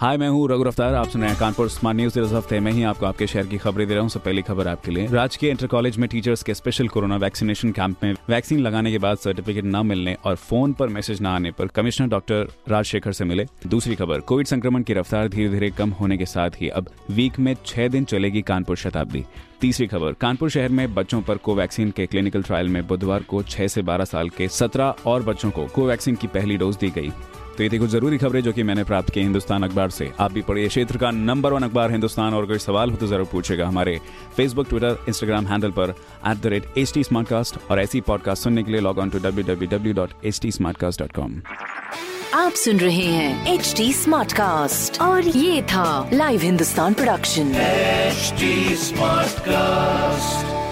हाय, मैं हूँ रघु रफ्तार। आप सुन रहे हैं कानपुर स्मार्ट न्यूज़। इस हफ़्ते में ही आपको आपके शहर की खबरें दे रहा हूँ। सब पहली खबर आपके लिए। राजकीय इंटर कॉलेज में टीचर्स के स्पेशल कोरोना वैक्सीनेशन कैंप में वैक्सीन लगाने के बाद सर्टिफिकेट न मिलने और फ़ोन पर मैसेज न आने पर कमिश्नर डॉक्टर राजशेखर से मिले। दूसरी खबर, कोविड संक्रमण की रफ्तार धीरे धीरे कम होने के साथ ही अब वीक में छह दिन चलेगी कानपुर शताब्दी। तीसरी खबर, कानपुर शहर में बच्चों पर कोवैक्सीन के क्लिनिकल ट्रायल में बुधवार को 6 से 12 साल के 17 और बच्चों को कोवैक्सीन की पहली डोज दी गई। तो ये थी। कुछ ज़रूरी खबरें जो कि मैंने प्राप्त की हिंदुस्तान अखबार से। आप भी पढ़िए क्षेत्र का नंबर वन अखबार हिंदुस्तान और कोई सवाल हो तो ज़रूर पूछेगा हमारे फेसबुक ट्विटर इंस्टाग्राम हैंडल पर। At the rate H T और ऐसी पॉडकास्ट सुनने के लिए log on to W W W dot H T आप सुन रहे हैं एच डी स्मार्ट कास्ट और ये था live Hindustan production HD Smartcast.